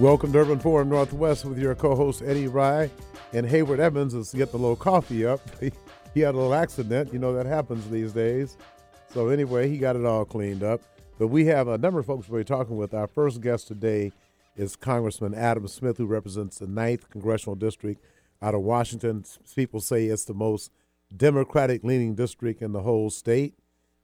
Welcome to Urban Forum Northwest with your co-host Eddie Rye and Hayward Evans is getting a little coffee up. he had a little accident, you know that happens these days. So anyway, he got it all cleaned up. But we have a number of folks we're talking with. Our first guest today is Congressman Adam Smith, who represents the 9th Congressional District out of Washington. People say it's the most Democratic leaning district in the whole state.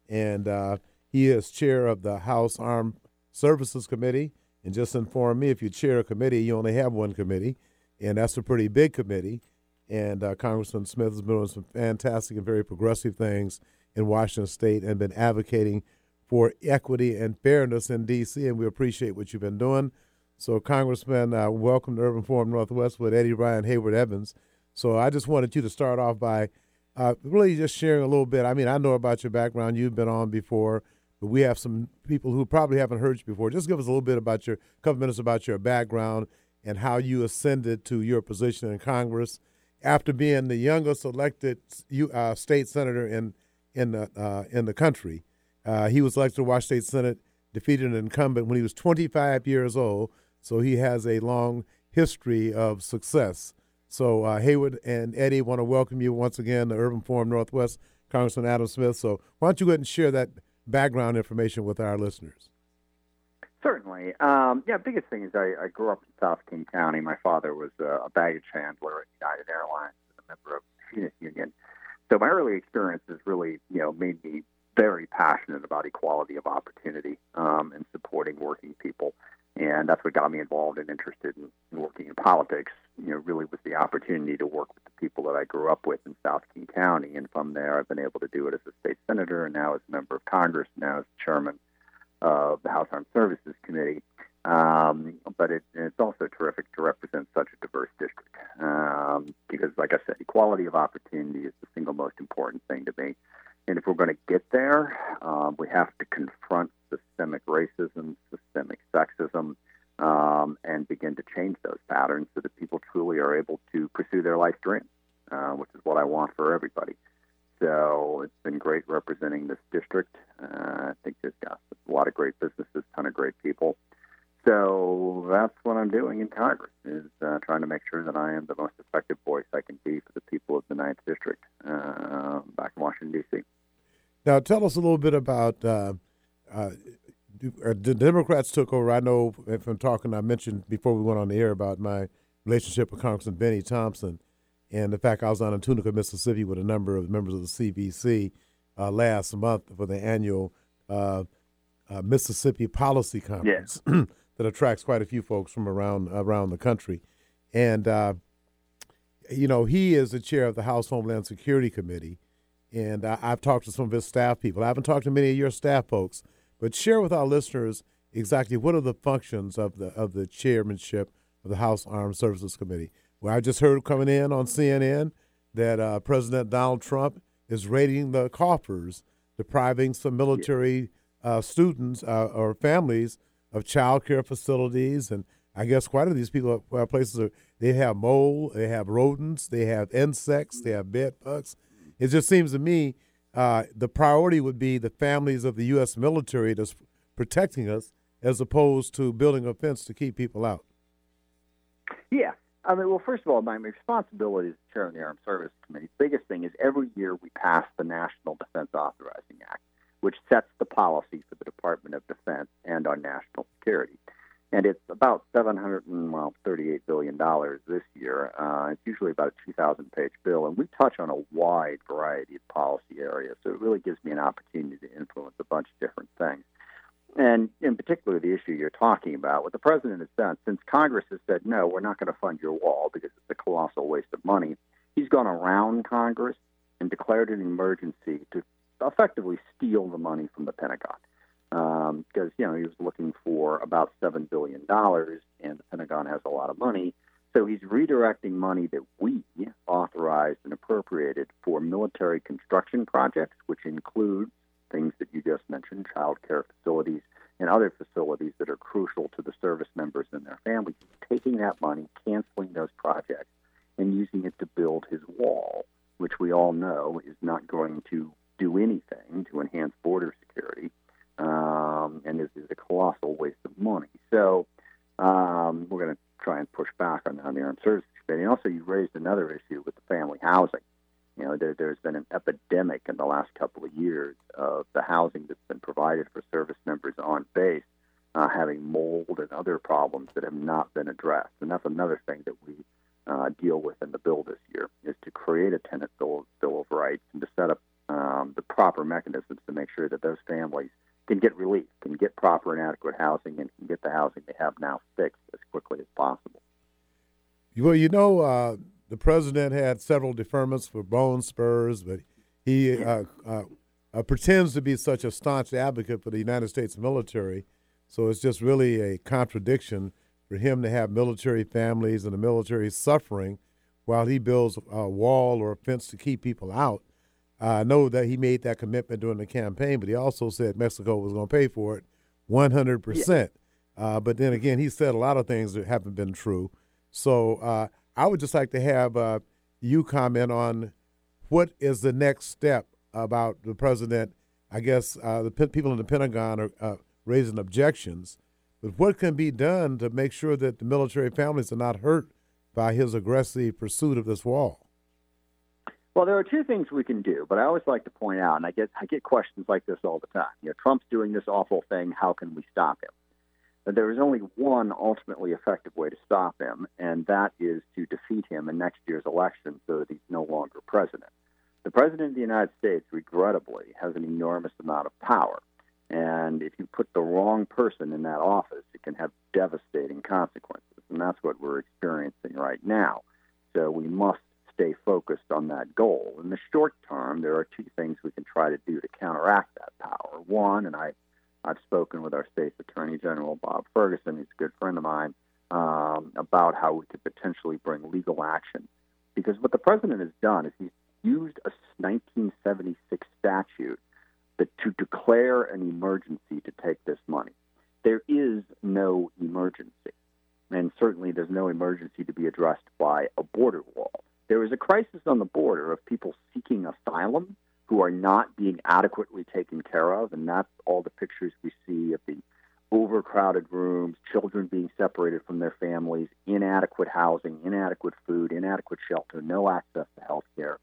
And uh, he is chair of the House Armed Services Committee and just inform me if you chair a committee, you only have one committee, and that's a pretty big committee. And uh, Congressman Smith has been doing some fantastic and very progressive things in Washington State and been advocating for equity and fairness in D.C., and we appreciate what you've been doing. So, Congressman, uh, welcome to Urban Forum Northwest with Eddie Rye and Hayward Evans. So, I just wanted you to start off by uh, really just sharing a little bit. I mean, I know about your background. You've been on before but we have some people who probably haven't heard you before. Just give us a little bit about your couple minutes about your background and how you ascended to your position in Congress after being the youngest elected uh, state senator in in the uh, in the country. Uh, he was elected to Washington State Senate, defeated an incumbent when he was 25 years old. So he has a long history of success. So uh, Hayward and Eddie want to welcome you once again to Urban Forum Northwest, Congressman Adam Smith. So why don't you go ahead and share that background information with our listeners? Certainly. Um, yeah, biggest thing is I, I, grew up in South King County. My father was a, baggage handler at United Airlines, and a member of the Union. So my early experiences really, you know, made me very passionate about equality of opportunity um, and supporting working people. And that's what got me involved and interested in, in working in politics. You know, really was the opportunity to work grew up with in South King County. And from there, I've been able to do it as a state senator and now as a member of Congress, now as chairman of the House Armed Services Committee. Um, but it, it's also terrific to represent such a diverse district um, because, like I said, equality of opportunity is the single most important thing to me. And if we're going to get there, um, we have to confront systemic racism, systemic sexism, um, and begin to change those patterns so that people truly are able to pursue their life dreams, uh, which is what I want for everybody. So it's been great representing this district. Uh, I think there's got a lot of great businesses, ton of great people. So that's what I'm doing in Congress is uh, trying to make sure that I am the most effective voice I can be for the people of the Ninth District uh, back in Washington D.C. Now, tell us a little bit about uh, uh, uh, the Democrats took over. I know from talking, I mentioned before we went on the air about my relationship with Congressman Benny Thompson and the fact I was on in Tunica, Mississippi with a number of members of the CBC uh, last month for the annual uh, uh, Mississippi Policy Conference yeah. that attracts quite a few folks from around around the country. And, uh, you know, he is the chair of the House Homeland Security Committee and I, have talked to some of his staff people. I haven't talked to many of your staff folks, but share with our listeners exactly what are the functions of the of the chairmanship of the House Armed Services Committee. Well, I just heard coming in on CNN that uh, President Donald Trump is raiding the coffers, depriving some military uh, students uh, or families of child care facilities, and I guess quite a these people have places are, they have mold, they have rodents, they have insects, they have bed bugs it just seems to me uh, the priority would be the families of the U.S. military that's protecting us, as opposed to building a fence to keep people out. Yeah. I mean, well, first of all, my responsibility as chair of the Armed Services Committee, the biggest thing is every year we pass the National Defense Authorizing Act, which sets the policy for the Department of Defense and our national security and it's about seven hundred and well thirty-eight billion dollars this year. Uh, it's usually about a two thousand-page bill, and we touch on a wide variety of policy areas. So it really gives me an opportunity to influence a bunch of different things. And in particular, the issue you're talking about, what the president has done since Congress has said no, we're not going to fund your wall because it's a colossal waste of money. He's gone around Congress and declared an emergency to effectively steal the money from the Pentagon um, because you know he was looking for about seven billion dollars, and the Pentagon has a lot of money. So he's redirecting money that we authorized and appropriated for military construction projects, which include things that you just mentioned, child care facilities and other facilities that are crucial to the service members and their families, taking that money, canceling those projects, and using it to build his wall, which we all know is not going to do anything to enhance border security um, and is, is a colossal waste of money. So um, we're going to try and push back on on the Armed Services Committee. And also, you raised another issue with the family housing couple of years of the housing that's been provided for service members on base uh, having mold and other problems that have not been addressed. And that's another thing that we uh, deal with in the bill this year is to create a tenant bill, bill of rights and to set up um, the proper mechanisms to make sure that those families can get relief, can get proper and adequate housing, and can get the housing they have now fixed as quickly as possible. Well, you know, uh, the president had several deferments for bone spurs, but he uh, uh, uh, pretends to be such a staunch advocate for the United States military. So it's just really a contradiction for him to have military families and the military suffering while he builds a wall or a fence to keep people out. I know that he made that commitment during the campaign, but he also said Mexico was going to pay for it 100%. Yeah. Uh, but then again, he said a lot of things that haven't been true. So uh, I would just like to have uh, you comment on what is the next step about the president. I guess uh, the people in the Pentagon are uh, raising objections, but what can be done to make sure that the military families are not hurt by his aggressive pursuit of this wall? Well, there are two things we can do, but I always like to point out, and I get I get questions like this all the time. You know, Trump's doing this awful thing. How can we stop him? There is only one ultimately effective way to stop him, and that is to defeat him in next year's election so that he's no longer president. The president of the United States, regrettably, has an enormous amount of power. And if you put the wrong person in that office, it can have devastating consequences. And that's what we're experiencing right now. So we must stay focused on that goal. In the short term, there are two things we can try to do to counteract that power. One, and I, I've spoken with our state's attorney general, Bob Ferguson, he's a good friend of mine, um, about how we could potentially bring legal action. Because what the president has done is he's used a 1976 statute that to declare an emergency to take this money. There is no emergency. And certainly there's no emergency to be addressed by a border wall. There is a crisis on the border of people seeking asylum who are not being adequately taken care of, and that's all the pictures we see of the overcrowded rooms, children being separated from their families, inadequate housing, inadequate food, inadequate shelter, no access to health care.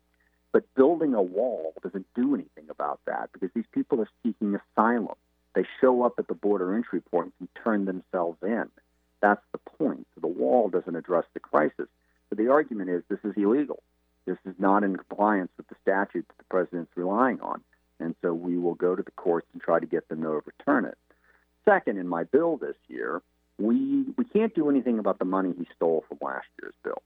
But building a wall doesn't do anything about that because these people are seeking asylum. They show up at the border entry and turn themselves in. That's the point. So the wall doesn't address the crisis. So the argument is this is illegal. This is not in compliance with the statute that the president's relying on. And so we will go to the courts and try to get them to overturn it. Second, in my bill this year, we, we can't do anything about the money he stole from last year's bill.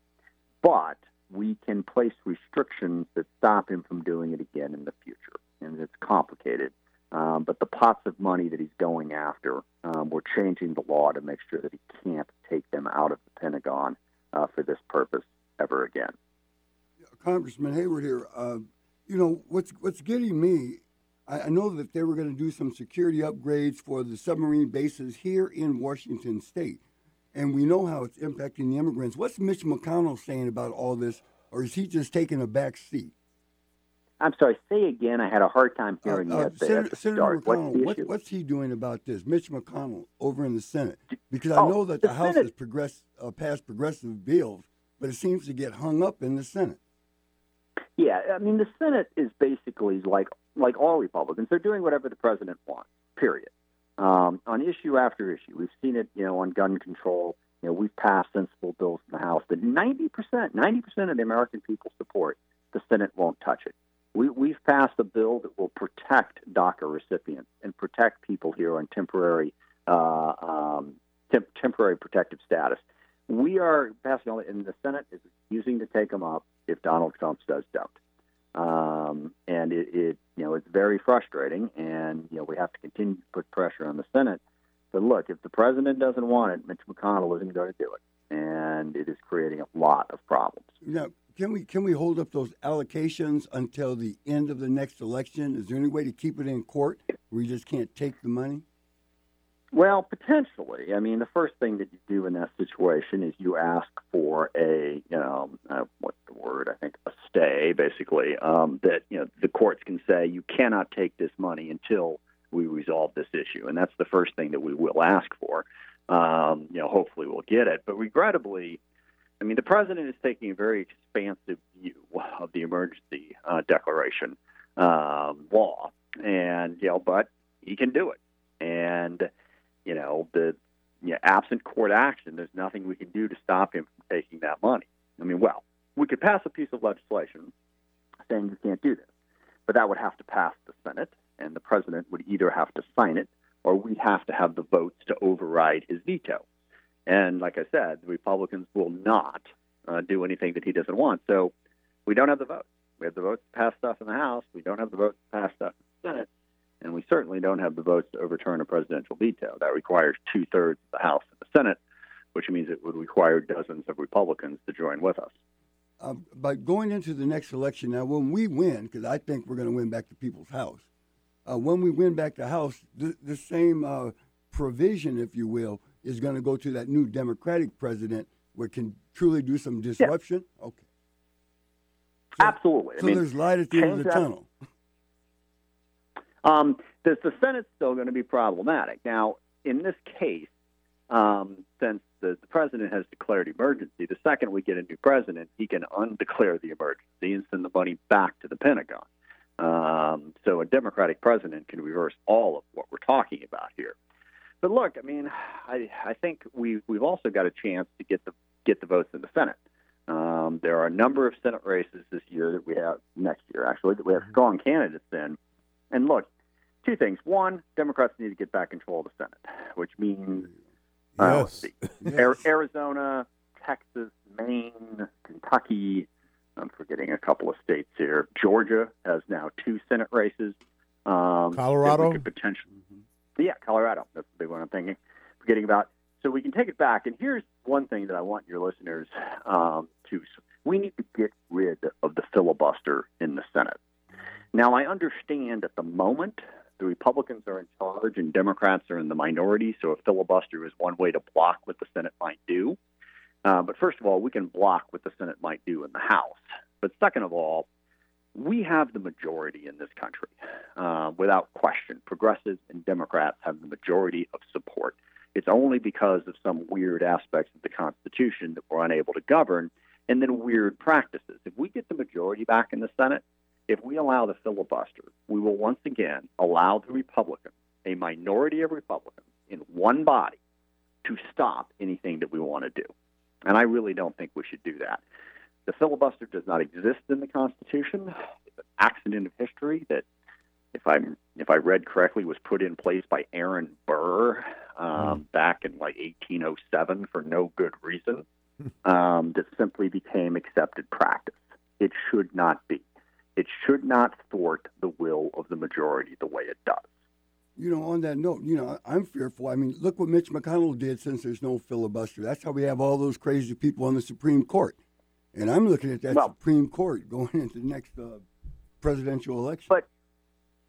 But we can place restrictions that stop him from doing it again in the future. And it's complicated. Um, but the pots of money that he's going after, um, we're changing the law to make sure that he can't take them out of the Pentagon uh, for this purpose ever again. Congressman Hayward here. Uh, you know what's what's getting me. I, I know that they were going to do some security upgrades for the submarine bases here in Washington State and we know how it's impacting the immigrants. What's Mitch McConnell saying about all this, or is he just taking a back seat? I'm sorry. Say again. I had a hard time uh, hearing uh, uh, you. Senator, Senator McConnell, what's, what, what's he doing about this? Mitch McConnell over in the Senate, because I oh, know that the, the House Senate, has progressed, uh, passed progressive bills, but it seems to get hung up in the Senate. Yeah, I mean the Senate is basically like like all Republicans. They're doing whatever the president wants. Period um, on issue after issue. We've seen it, you know, on gun control. You know, we've passed sensible bills in the House that 90%, 90% of the American people support. The Senate won't touch it. We, we've passed a bill that will protect DACA recipients and protect people here on temporary uh, um, temp- temporary protective status. We are passing all and the Senate is using to take them up if Donald Trump does don't. Um, and it, it, you know, it's very frustrating, and you know, we have to continue to put pressure on the Senate. But look, if the president doesn't want it, Mitch McConnell isn't going to do it, and it is creating a lot of problems. Now, can we can we hold up those allocations until the end of the next election? Is there any way to keep it in court you just can't take the money? Well, potentially. I mean, the first thing that you do in that situation is you ask for a, you know, uh, what's the word? I think a stay, basically. Um, that you know the courts can say you cannot take this money until we resolve this issue, and that's the first thing that we will ask for. Um, you know, hopefully we'll get it. But regrettably, I mean, the president is taking a very expansive view of the emergency uh, declaration. um, law, and you know, but he can do it, and you know, the you know, absent court action, there's nothing we can do to stop him from taking that money. I mean, well, we could pass a piece of legislation saying you can't do this, but that would have to pass the Senate, and the president would either have to sign it or we'd have to have the votes to override his veto. And like I said, the Republicans will not uh, do anything that he doesn't want. So we don't have the votes. We have the votes to pass stuff in the House. We don't have the votes to pass stuff in the Senate. And we certainly don't have the votes to overturn a presidential veto. That requires two thirds of the House and the Senate, which means it would require dozens of Republicans to join with us. Uh, but going into the next election now, when we win, because I think we're going to win back the people's house, uh, when we win back the House, the, the same uh, provision, if you will, is going to go to that new Democratic president where can truly do some disruption? Yeah. Okay. So, Absolutely. So I mean, there's light at the end of the that, tunnel. Um, the, the Senate's still going to be problematic. Now, in this case, um, since the, the, president has declared emergency, the second we get a new president, he can undeclare the emergency and send the money back to the Pentagon. Um, so a Democratic president can reverse all of what we're talking about here. But look, I mean, I, I think we we've also got a chance to get the get the votes in the Senate. Um, there are a number of Senate races this year that we have next year, actually, that we have strong candidates in. And look, two things. One, Democrats need to get back control of the Senate, which means uh, yes. yes. Arizona, Texas, Maine, Kentucky. I'm forgetting a couple of states here. Georgia has now two Senate races. Um, Colorado could potentially. Mm-hmm. Yeah, Colorado. That's the big one I'm thinking. Forgetting about. So we can take it back. And here's one thing that I want your listeners um, to. We need to get rid of the filibuster in the Senate. Now, I understand at the moment the Republicans are in charge and Democrats are in the minority, so a filibuster is one way to block what the Senate might do. Uh, but first of all, we can block what the Senate might do in the House. But second of all, we have the majority in this country, uh, without question. Progressives and Democrats have the majority of support. It's only because of some weird aspects of the Constitution that we're unable to govern, and then weird practices. If we get the majority back in the Senate, if we allow the filibuster, we will once again allow the Republicans, a minority of Republicans in one body, to stop anything that we want to do. And I really don't think we should do that. The filibuster does not exist in the Constitution. It's an accident of history that, if I if I read correctly, was put in place by Aaron Burr um, mm. back in like 1807 for no good reason. Um, that simply became accepted practice. It should not be. It should not thwart the will of the majority the way it does. You know, on that note, you know, I'm fearful. I mean, look what Mitch McConnell did since there's no filibuster. That's how we have all those crazy people on the Supreme Court. And I'm looking at that well, Supreme Court going into the next uh, presidential election. But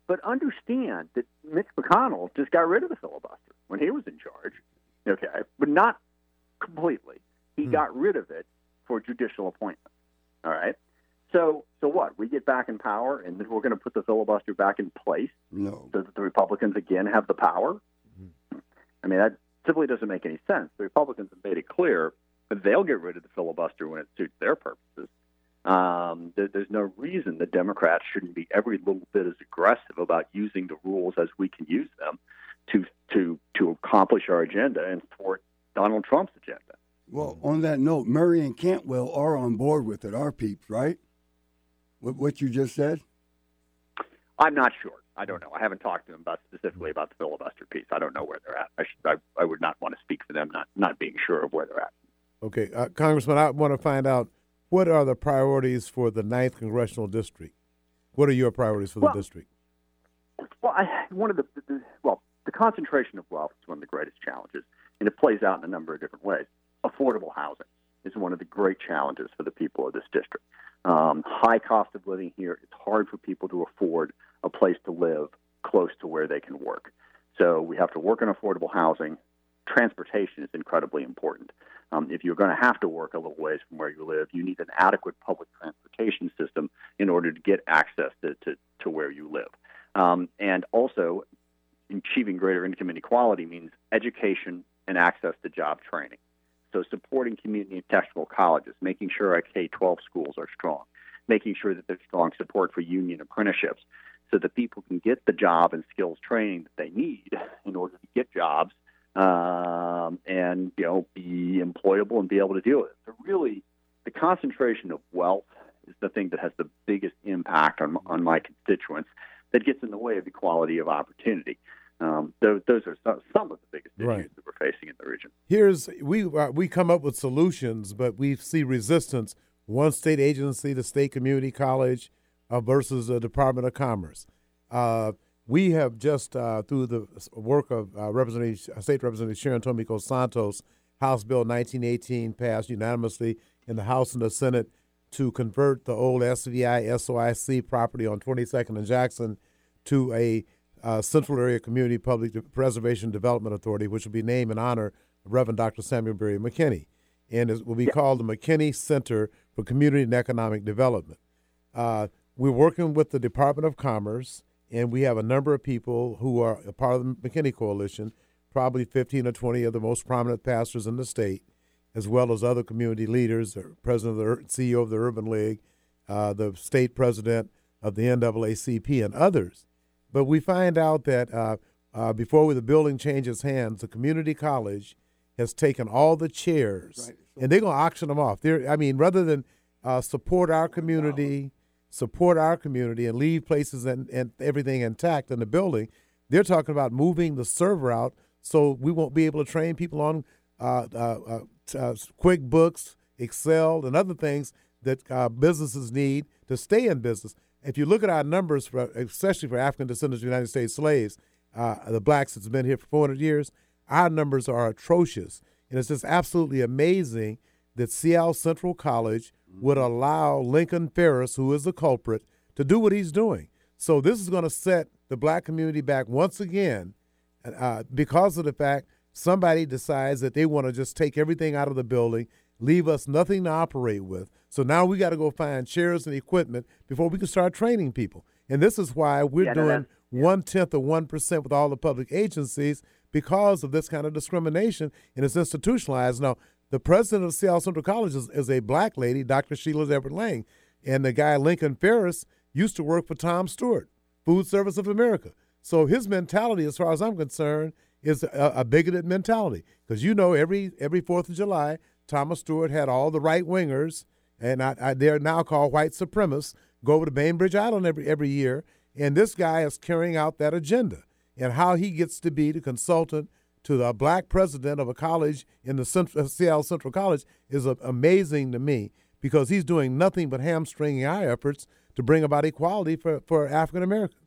but understand that Mitch McConnell just got rid of the filibuster when he was in charge. Okay, but not completely. He hmm. got rid of it for judicial appointments. All right. So, so what? We get back in power, and then we're going to put the filibuster back in place, no. so that the Republicans again have the power. Mm-hmm. I mean, that simply doesn't make any sense. The Republicans have made it clear that they'll get rid of the filibuster when it suits their purposes. Um, there, there's no reason the Democrats shouldn't be every little bit as aggressive about using the rules as we can use them to to to accomplish our agenda and thwart Donald Trump's agenda. Well, on that note, Murray and Cantwell are on board with it. Our peeps, right? What you just said? I'm not sure. I don't know. I haven't talked to them about specifically about the filibuster piece. I don't know where they're at. I, should, I, I would not want to speak for them, not not being sure of where they're at. Okay, uh, Congressman, I want to find out what are the priorities for the ninth congressional district. What are your priorities for well, the district? Well, I, one of the, the well, the concentration of wealth is one of the greatest challenges, and it plays out in a number of different ways. Affordable housing is one of the great challenges for the people of this district. Um, high cost of living here. It's hard for people to afford a place to live close to where they can work. So we have to work on affordable housing. Transportation is incredibly important. Um, if you're going to have to work a little ways from where you live, you need an adequate public transportation system in order to get access to, to, to where you live. Um, and also, achieving greater income inequality means education and access to job training. So supporting community and technical colleges, making sure our K-12 schools are strong, making sure that there's strong support for union apprenticeships so that people can get the job and skills training that they need in order to get jobs um, and you know be employable and be able to deal with it. So really, the concentration of wealth is the thing that has the biggest impact on on my constituents. That gets in the way of equality of opportunity. Um, those, those, are some, some, of the biggest issues right. that we're facing in the region. Here's we uh, we come up with solutions, but we see resistance. One state agency, the state community college, uh, versus the Department of Commerce. Uh, we have just uh, through the work of uh, Representative State Representative Sharon Tomiko Santos, House Bill 1918 passed unanimously in the House and the Senate to convert the old SVI SOIC property on 22nd and Jackson to a uh, Central Area Community Public Preservation Development Authority, which will be named in honor of Reverend Dr. Samuel Berry McKinney. And it will be yeah. called the McKinney Center for Community and Economic Development. Uh, we're working with the Department of Commerce, and we have a number of people who are a part of the McKinney Coalition, probably 15 or 20 of the most prominent pastors in the state, as well as other community leaders, the president of the CEO of the Urban League, uh, the state president of the NAACP, and others. But we find out that uh, uh, before the building changes hands, the community college has taken all the chairs right. and they're going to auction them off. They're, I mean, rather than uh, support our community, support our community, and leave places and, and everything intact in the building, they're talking about moving the server out so we won't be able to train people on uh, uh, uh, uh QuickBooks, Excel, and other things that uh, businesses need to stay in business if you look at our numbers, for, especially for African descendants of United States slaves, uh, the blacks that's been here for 400 years, our numbers are atrocious. And it's just absolutely amazing that Seattle Central College would mm-hmm. allow Lincoln Ferris, who is the culprit, to do what he's doing. So this is going to set the black community back once again uh, because of the fact somebody decides that they want to just take everything out of the building, leave us nothing to operate with. So now we got to go find chairs and equipment before we can start training people. And this is why we're yeah, doing one tenth of one percent with all the public agencies because of this kind of discrimination and it's institutionalized. Now, the president of Seattle Central College is, is a black lady, Dr. Sheila Edwards Lange, and the guy Lincoln Ferris used to work for Tom Stewart, Food Service of America. So his mentality, as far as I'm concerned, is a, a bigoted mentality because you know every every Fourth of July, Thomas Stewart had all the right wingers and I, I, they're now called white supremacists, go over to Bainbridge Island every every year, and this guy is carrying out that agenda. And how he gets to be the consultant to the black president of a college in the Central, uh, Seattle Central College is uh, amazing to me because he's doing nothing but hamstringing our efforts to bring about equality for, for African Americans.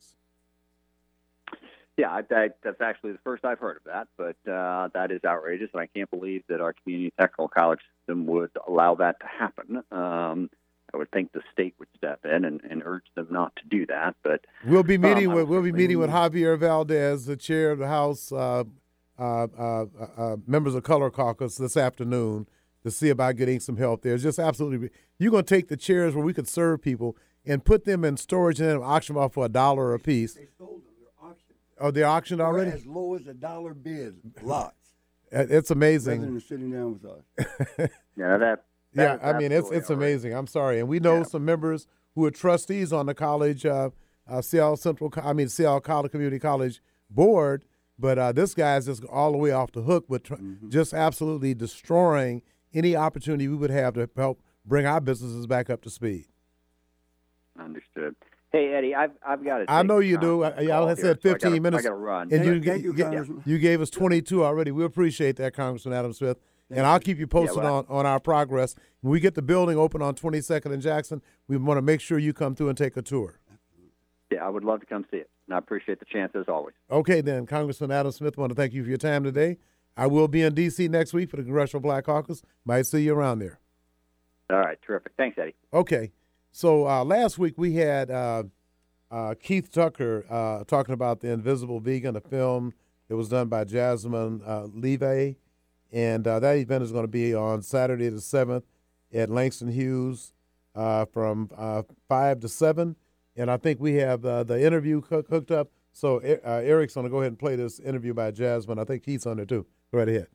Yeah, I, I, that's actually the first I've heard of that, but uh, that is outrageous, and I can't believe that our community technical college system would allow that to happen. Um, I would think the state would step in and, and, urge them not to do that. But we'll be meeting um, with we'll be meeting with Javier Valdez, the chair of the House, uh, uh, uh, uh, members of Color Caucus this afternoon to see about getting some help there. It's just absolutely you're going to take the chairs where we could serve people and put them in storage and then auction them off for a dollar a piece. Oh, they auctioned already? As low as a dollar bid, lots. It's amazing. Rather than sitting down with us. yeah, that. yeah, I mean it's it's amazing. I'm sorry, and we know yeah. some members who are trustees on the college, uh, uh, Seattle Central. I mean Seattle College Community College board, but uh, this guy is just all the way off the hook with tr- mm-hmm. just absolutely destroying any opportunity we would have to help bring our businesses back up to speed. Understood. Hey Eddie, I've I've got it. I know you do. I, I said 15 so I gotta, minutes. I got to run. And you, Thank you, you, you gave us 22 already. We appreciate that, Congressman Adam Smith. Thank and I'll keep you posted yeah, well, on, on our progress. When we get the building open on 22nd and Jackson, we want to make sure you come through and take a tour. Yeah, I would love to come see it. And I appreciate the chance as always. Okay, then, Congressman Adam Smith, I want to thank you for your time today. I will be in D.C. next week for the Congressional Black Caucus. Might see you around there. All right, terrific. Thanks, Eddie. Okay. So uh, last week we had uh, uh, Keith Tucker uh, talking about the Invisible Vegan, a film that was done by Jasmine uh, Leyva, and uh, that event is going to be on Saturday the seventh at Langston Hughes from five to seven. And I think we have the interview hooked up. So Eric's going to go ahead and play this interview by Jasmine. I think Keith's on there too. Go right ahead.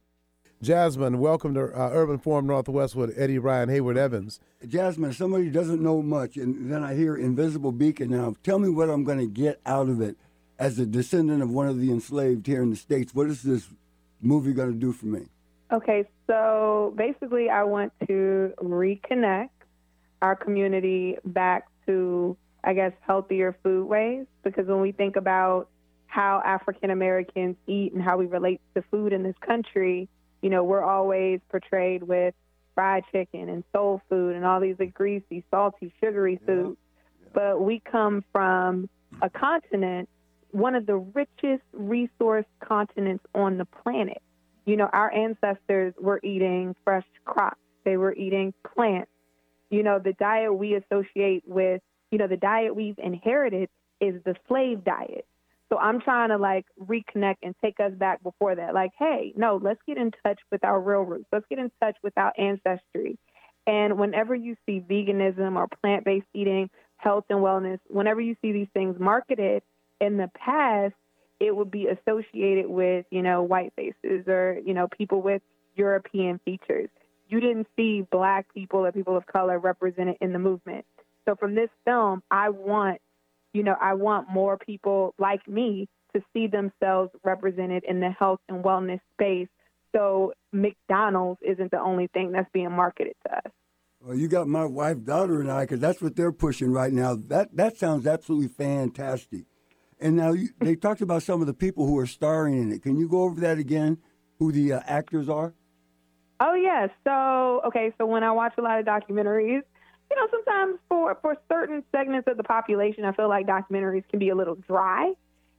Jasmine, welcome to uh, Urban Forum Northwest with Eddie Rye and Hayward Evans. Jasmine, somebody doesn't know much, and then I hear Invisible Vegan. Now, tell me what I'm going to get out of it as a descendant of one of the enslaved here in the States. What is this movie going to do for me? Okay, so basically, I want to reconnect our community back to, I guess, healthier food ways. Because when we think about how African Americans eat and how we relate to food in this country, you know, we're always portrayed with fried chicken and soul food and all these like, greasy, salty, sugary foods. Yeah. Yeah. But we come from a continent, one of the richest resource continents on the planet. You know, our ancestors were eating fresh crops. They were eating plants. You know, the diet we associate with, you know, the diet we've inherited is the slave diet. So I'm trying to like reconnect and take us back before that. Like, hey, no, let's get in touch with our real roots. Let's get in touch with our ancestry. And whenever you see veganism or plant based eating, health and wellness, whenever you see these things marketed in the past, it would be associated with, you know, white faces or, you know, people with European features. You didn't see black people or people of color represented in the movement. So from this film, I want you know, I want more people like me to see themselves represented in the health and wellness space. So McDonald's isn't the only thing that's being marketed to us. Well, you got my wife, daughter, and I, because that's what they're pushing right now. That that sounds absolutely fantastic. And now you, they talked about some of the people who are starring in it. Can you go over that again? Who the uh, actors are? Oh yeah. So okay. So when I watch a lot of documentaries, you know, sometimes for for certain segments of the population, I feel like documentaries can be a little dry,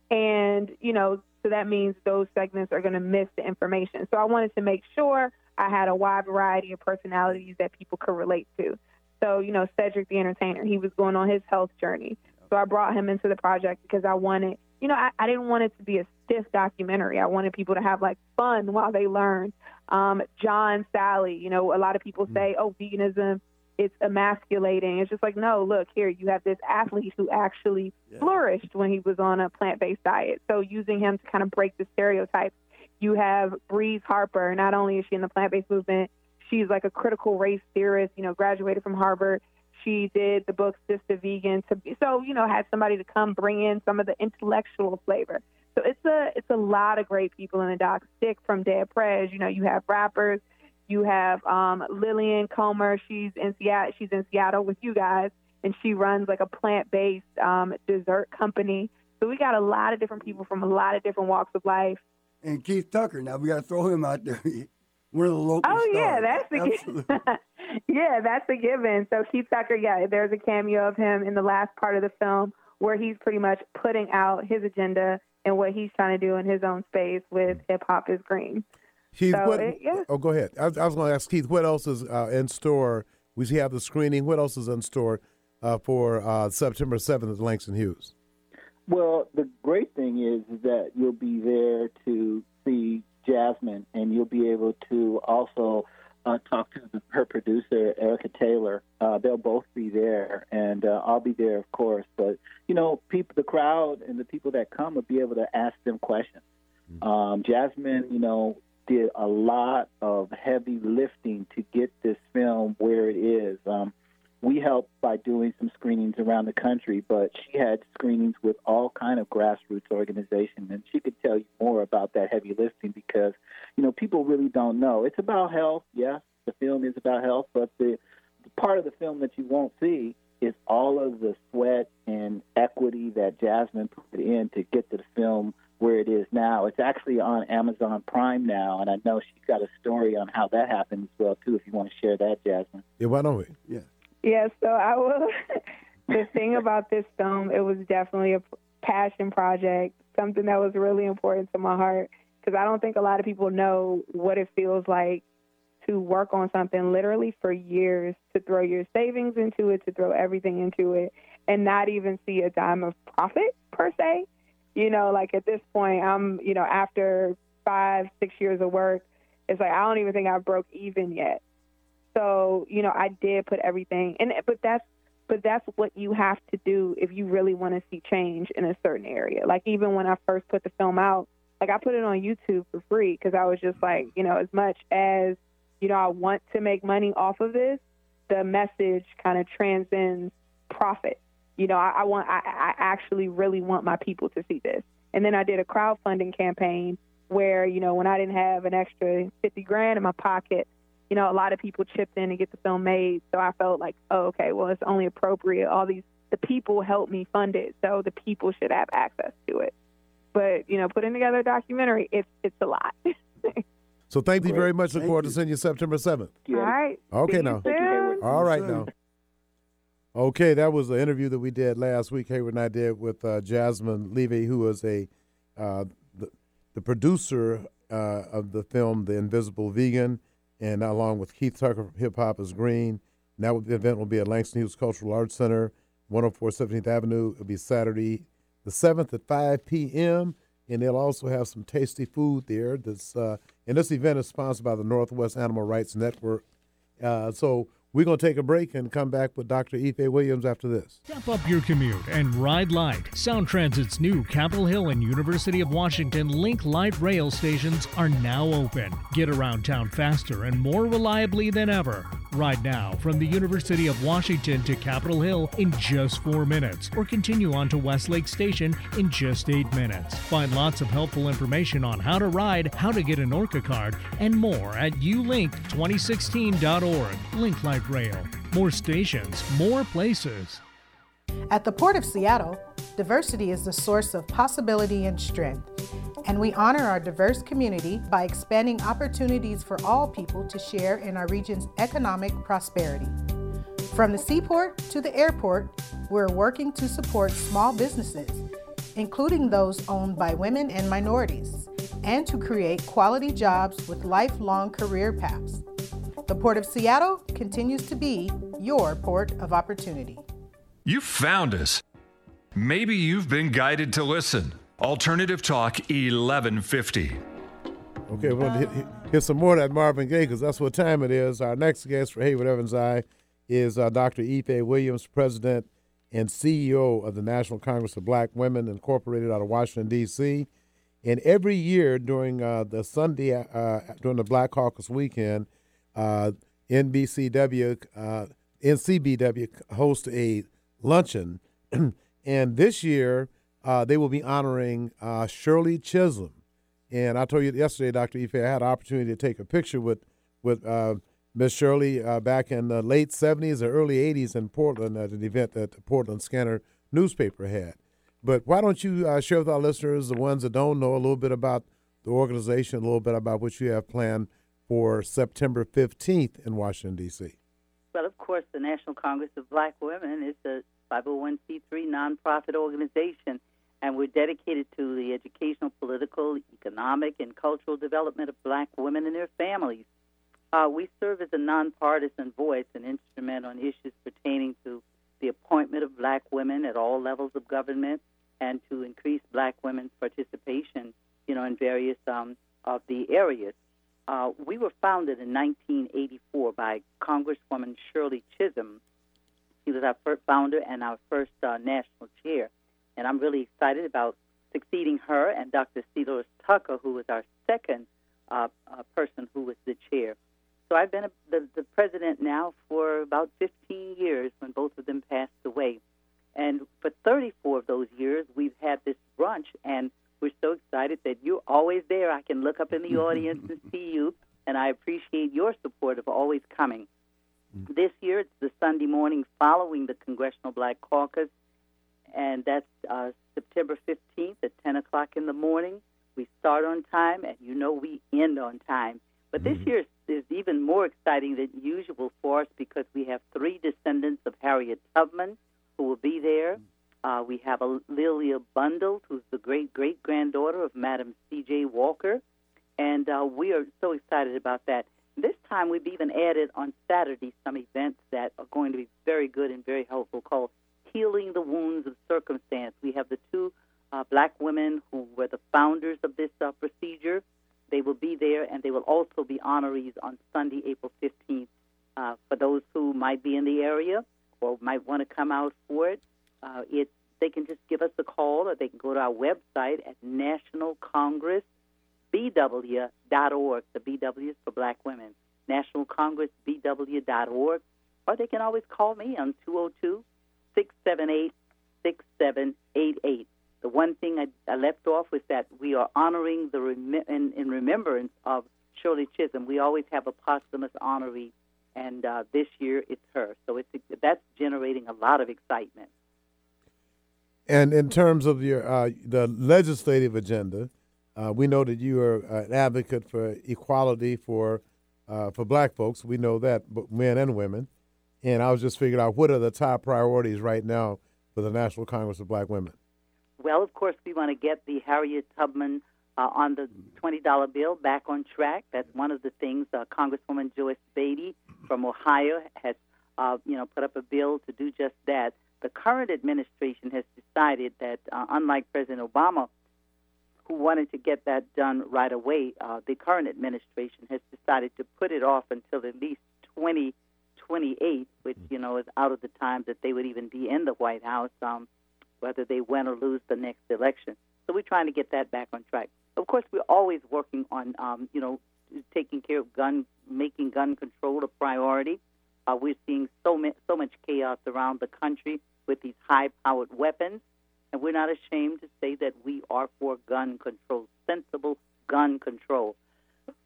and you know, so that means those segments are going to miss the information. So I wanted to make sure I had a wide variety of personalities that people could relate to. So you know, Cedric the Entertainer, he was going on his health journey, so I brought him into the project because I wanted, you know, I, I didn't want it to be a stiff documentary. I wanted people to have like fun while they learn. Um, John Salley, you know, a lot of people mm. say, oh, veganism it's emasculating. It's just like, no, look here, you have this athlete who actually yeah. flourished when he was on a plant based diet. So using him to kind of break the stereotypes. You have Breeze Harper. Not only is she in the plant based movement, she's like a critical race theorist, you know, graduated from Harvard. She did the book Sistah Vegan to be so, you know, had somebody to come bring in some of the intellectual flavor. So it's a it's a lot of great people in the doc. Stic from Dead Prez, you know, you have rappers, you have um, Lillian Comer. She's in Seattle. She's in Seattle with you guys, and she runs like a plant-based um, dessert company. So we got a lot of different people from a lot of different walks of life. And Keith Tucker. Now we got to throw him out there. One of the local. Oh stars. yeah, that's the given. yeah, that's a given. So Keith Tucker, yeah, there's a cameo of him in the last part of the film where he's pretty much putting out his agenda and what he's trying to do in his own space with hip hop is green. Keith, so what, it, yeah. Oh, go ahead. I, I was going to ask Keith, what else is uh, in store? We have the screening. What else is in store uh, for uh, September 7th at Langston Hughes? Well, the great thing is that you'll be there to see Jasmine, and you'll be able to also uh, talk to the, her producer, Erica Taylor. Uh, they'll both be there, and uh, I'll be there, of course. But you know, people, the crowd, and the people that come will be able to ask them questions. Mm-hmm. Um, Jasmine, you know, did a lot of heavy lifting to get this film where it is. Um, we helped by doing some screenings around the country, but she had screenings with all kind of grassroots organizations, and she could tell you more about that heavy lifting because, you know, people really don't know. It's about health, yes, the film is about health, but the, the part of the film that you won't see is all of the sweat and equity that Jasmine put in to get the film where it is now. It's actually on Amazon Prime now, and I know she's got a story on how that happened as well too. If you want to share that, Jasmine. Yeah, why don't we? Yeah. Yeah. So I will. the thing about this film, it was definitely a passion project, something that was really important to my heart because I don't think a lot of people know what it feels like to work on something literally for years, to throw your savings into it, to throw everything into it, and not even see a dime of profit per se you know, like at this point, I'm, you know, after five, six years of work, it's like I don't even think I broke even yet. So, you know, I did put everything, and but that's but that's what you have to do if you really want to see change in a certain area. Like even when I first put the film out, like I put it on YouTube for free because I was just like, you know, as much as you know, I want to make money off of this, the message kind of transcends profit. You know, I, I want, I, I actually really want my people to see this. And then I did a crowdfunding campaign where, you know, when I didn't have an extra 50 grand in my pocket, you know, a lot of people chipped in to get the film made. So I felt like, oh, okay, well, it's only appropriate. All these, the people helped me fund it. So the people should have access to it. But, you know, putting together a documentary, it's, it's a lot. so thank you very much. Look forward to seeing you September 7th. All right. Okay, See now. Thank you, soon. Hayward. All right Yes, now. Okay, that was the interview that we did last week. Hayward and I did with uh, Jasmine Leyva, who was a uh, the, the producer uh, of the film The Invisible Vegan, and along with Keith Tucker from Hip Hop is Green. Now the event will be at Langston Hughes Cultural Arts Center, 104 17th Avenue. It'll be Saturday the 7th at 5 p.m. And they'll also have some tasty food there. This uh, and this event is sponsored by the Northwest Animal Rights Network. Uh, so we're going to take a break and come back with Dr. Ife Williams after this. Step up your commute and ride light. Sound Transit's new Capitol Hill and University of Washington Link Light rail stations are now open. Get around town faster and more reliably than ever. Ride now from the University of Washington to Capitol Hill in just four minutes, or continue on to Westlake Station in just eight minutes. Find lots of helpful information on how to ride, how to get an Orca card, and more at ulink2016.org. Link Light Rail. More stations, more places. At the Port of Seattle, diversity is the source of possibility and strength, and we honor our diverse community by expanding opportunities for all people to share in our region's economic prosperity. From the seaport to the airport, we're working to support small businesses, including those owned by women and minorities, and to create quality jobs with lifelong career paths. The Port of Seattle continues to be your port of opportunity. You found us. Maybe you've been guided to listen. Alternative Talk 1150. Okay, we're going to hit, hit, hit some more of that Marvin Gaye because that's what time it is. Our next guest for Hayward Evans I is uh, Dr. Ife Williams, President and CEO of the National Congress of Black Women, incorporated out of Washington, D.C. And every year during uh, the Sunday, uh, during the Black Caucus weekend, uh, NBCW, uh, NCBW hosts a luncheon. and this year, uh, they will be honoring uh, Shirley Chisholm. And I told you yesterday, Dr. Ife, I had an opportunity to take a picture with with uh, Miss Shirley uh, back in the late 70s or early 80s in Portland at an event that the Portland Skanner newspaper had. But why don't you share with our listeners, the ones that don't know, a little bit about the organization, a little bit about what you have planned for September 15th in Washington, D.C.? Well, of course, the National Congress of Black Women is a 501c3 nonprofit organization, and we're dedicated to the educational, political, economic, and cultural development of black women and their families. Uh, we serve as a nonpartisan voice and instrument on issues pertaining to the appointment of black women at all levels of government and to increase black women's participation, you know, in various um, of the areas. Uh, we were founded in 1984 by Congresswoman Shirley Chisholm. She was our first founder and our first uh, national chair. And I'm really excited about succeeding her and Dr. C. DeLores Tucker, who was our second uh, uh, person who was the chair. So I've been a, the, the president now for about 15 years when both of them passed away. And for 34 of those years, we've had this brunch, and we're so excited that you're always there. I can look up in the audience and see you, and I appreciate your support of always coming. Mm-hmm. This year, it's the Sunday morning following the Congressional Black Caucus, and that's uh, September 15th at 10 o'clock in the morning. We start on time, and you know we end on time. But this mm-hmm. year is even more exciting than usual for us because we have three descendants of Harriet Tubman who will be there. Mm-hmm. Uh, we have A'Lelia Bundles, who's the great great granddaughter of Madam C.J. Walker, and uh, we are so excited about that. This time, we've even added on Saturday some events that are going to be very good and very helpful called Healing the Wounds of Circumstance. We have the two uh, black women who were the founders of this uh, procedure. They will be there, and they will also be honorees on Sunday, April 15th. Uh, for those who might be in the area or might want to come out for it, uh, it they can just give us a call, or they can go to our website at BW.org. The BW is for Black Women. National Congress, BW.org. Or they can always call me on 202 678 6788. The one thing I, I, left off was that we are honoring the rem- in, in, remembrance of Shirley Chisholm. We always have a posthumous honoree, and uh, this year it's her. So it's that's generating a lot of excitement. And in terms of your uh, the legislative agenda, uh, we know that you are an advocate for equality for uh, for Black folks. We know that, but men and women. And I was just figuring out what are the top priorities right now for the National Congress of Black Women. Well, of course, we want to get the Harriet Tubman uh, on the $20 bill back on track. That's one of the things uh, Congresswoman Joyce Beatty from Ohio has, uh, you know, put up a bill to do just that. The current administration has decided that, uh, unlike President Obama, who wanted to get that done right away, uh, the current administration has decided to put it off until at least 2028, which you know is out of the time that they would even be in the White House. Um, whether they win or lose the next election. So we're trying to get that back on track. Of course, we're always working on, um, you know, taking care of gun, making gun control a priority. Uh, we're seeing so, ma- so much chaos around the country with these high-powered weapons, and we're not ashamed to say that we are for gun control, sensible gun control.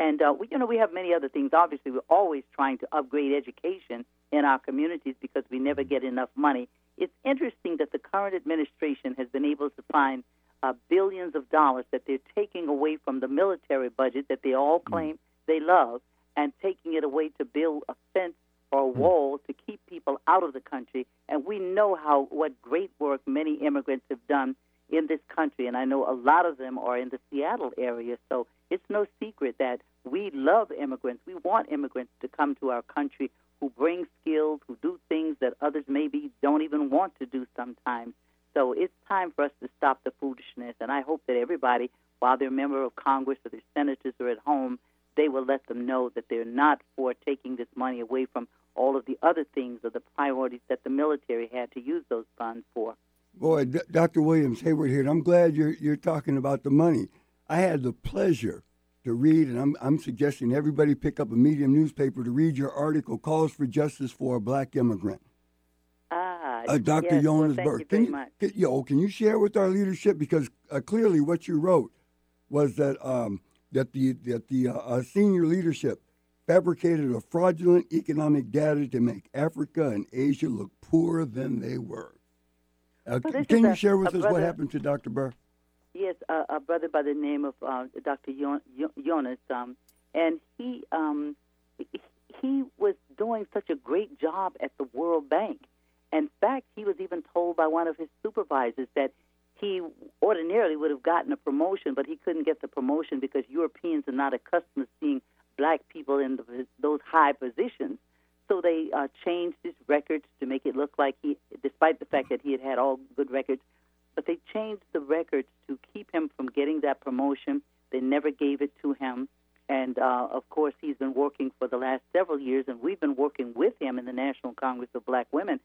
and uh, we, you know, we have many other things. Obviously, we're always trying to upgrade education in our communities because we never get enough money it's interesting that the current administration has been able to find uh, billions of dollars that they're taking away from the military budget that they all mm. claim they love and taking it away to build a fence or a mm. wall to keep people out of the country. And we know how what great work many immigrants have done in this country, and I know a lot of them are in the Seattle area. So it's no secret that we love immigrants. We want immigrants to come to our country who bring skills, who do things that others maybe don't even want to do sometimes. So it's time for us to stop the foolishness. And I hope that everybody, while they're a member of Congress or their senators or at home, they will let them know that they're not for taking this money away from all of the other things or the priorities that the military had to use those funds for. Boy, D- Dr. Williams Hayward here, and I'm glad you're, you're talking about the money. I had the pleasure to read, and I'm, I'm suggesting everybody pick up a Medium newspaper to read your article, Calls for Justice for a Black Immigrant. Ah, uh, Dr. Yes, Jonas well, Burke. Can you, can, yo, can you share with our leadership? Because uh, clearly what you wrote was that, um, that the, that the uh, uh senior leadership fabricated a fraudulent economic data to make Africa and Asia look poorer than they were. Uh, well, can you a, share with us brother, what happened to Dr. Burr? Yes, uh, a brother by the name of uh, Dr. Jonas, um, and he um, he was doing such a great job at the World Bank. In fact, he was even told by one of his supervisors that he ordinarily would have gotten a promotion, but he couldn't get the promotion because Europeans are not accustomed to seeing black people in the, those high positions. So they uh, changed his records to make it look like he, despite the fact that he had had all good records, but they changed the records to keep him from getting that promotion. They never gave it to him. And uh, of course, he's been working for the last several years, and we've been working with him in the National Congress of Black Women,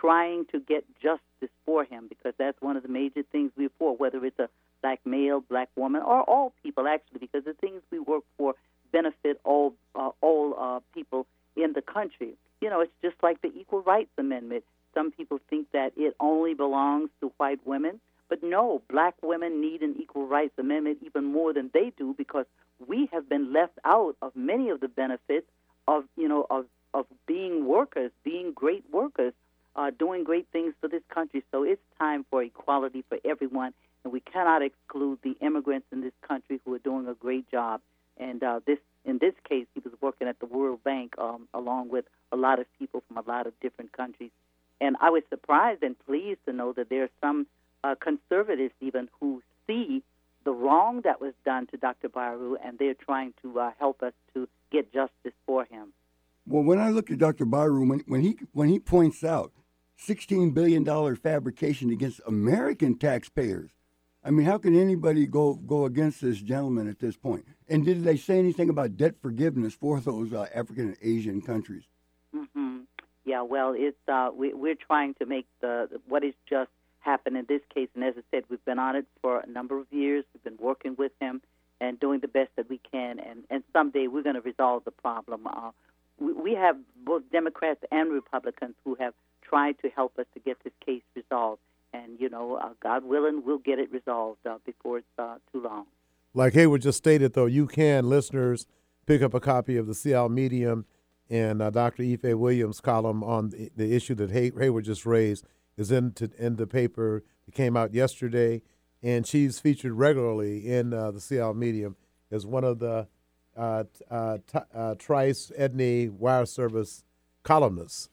trying to get justice for him because that's one of the major things we're for, whether it's a black male, black woman, or all people actually, because the things we work for benefit all uh, all uh, people in the country. You know, it's just like the Equal Rights Amendment. Some people think that it only belongs to white women, but no, black women need an equal rights amendment even more than they do because we have been left out of many of the benefits of you know of of being workers, being great workers, uh, doing great things for this country. So it's time for equality for everyone, and we cannot exclude the immigrants in this country who are doing a great job. And uh, this, in this case, he was working at the World Bank um, along with a lot of people from a lot of different countries. And I was surprised and pleased to know that there are some uh, conservatives even who see the wrong that was done to Dr. Baru, and they're trying to uh, help us to get justice for him. Well, when I look at Dr. Baru, when, when he when he points out $16 billion fabrication against American taxpayers, I mean, how can anybody go go against this gentleman at this point? And did they say anything about debt forgiveness for those uh, African and Asian countries? Mm-hmm. Yeah, well, it's uh, we, we're trying to make the what is just happened in this case. And as I said, we've been on it for a number of years. We've been working with him and doing the best that we can. And, and someday we're going to resolve the problem. Uh, we, we have both Democrats and Republicans who have tried to help us to get this case resolved. And, you know, uh, God willing, we'll get it resolved uh, before it's uh, too long. Like Hayward just stated, though, you can, listeners, pick up a copy of the Seattle Medium and uh, Dr. Ife Williams' column on the, the issue that Hay- Hayward just raised is in, to, in the paper. that came out yesterday, and she's featured regularly in uh, the Seattle Medium as one of the uh, Trice Edney Wire Service columnists.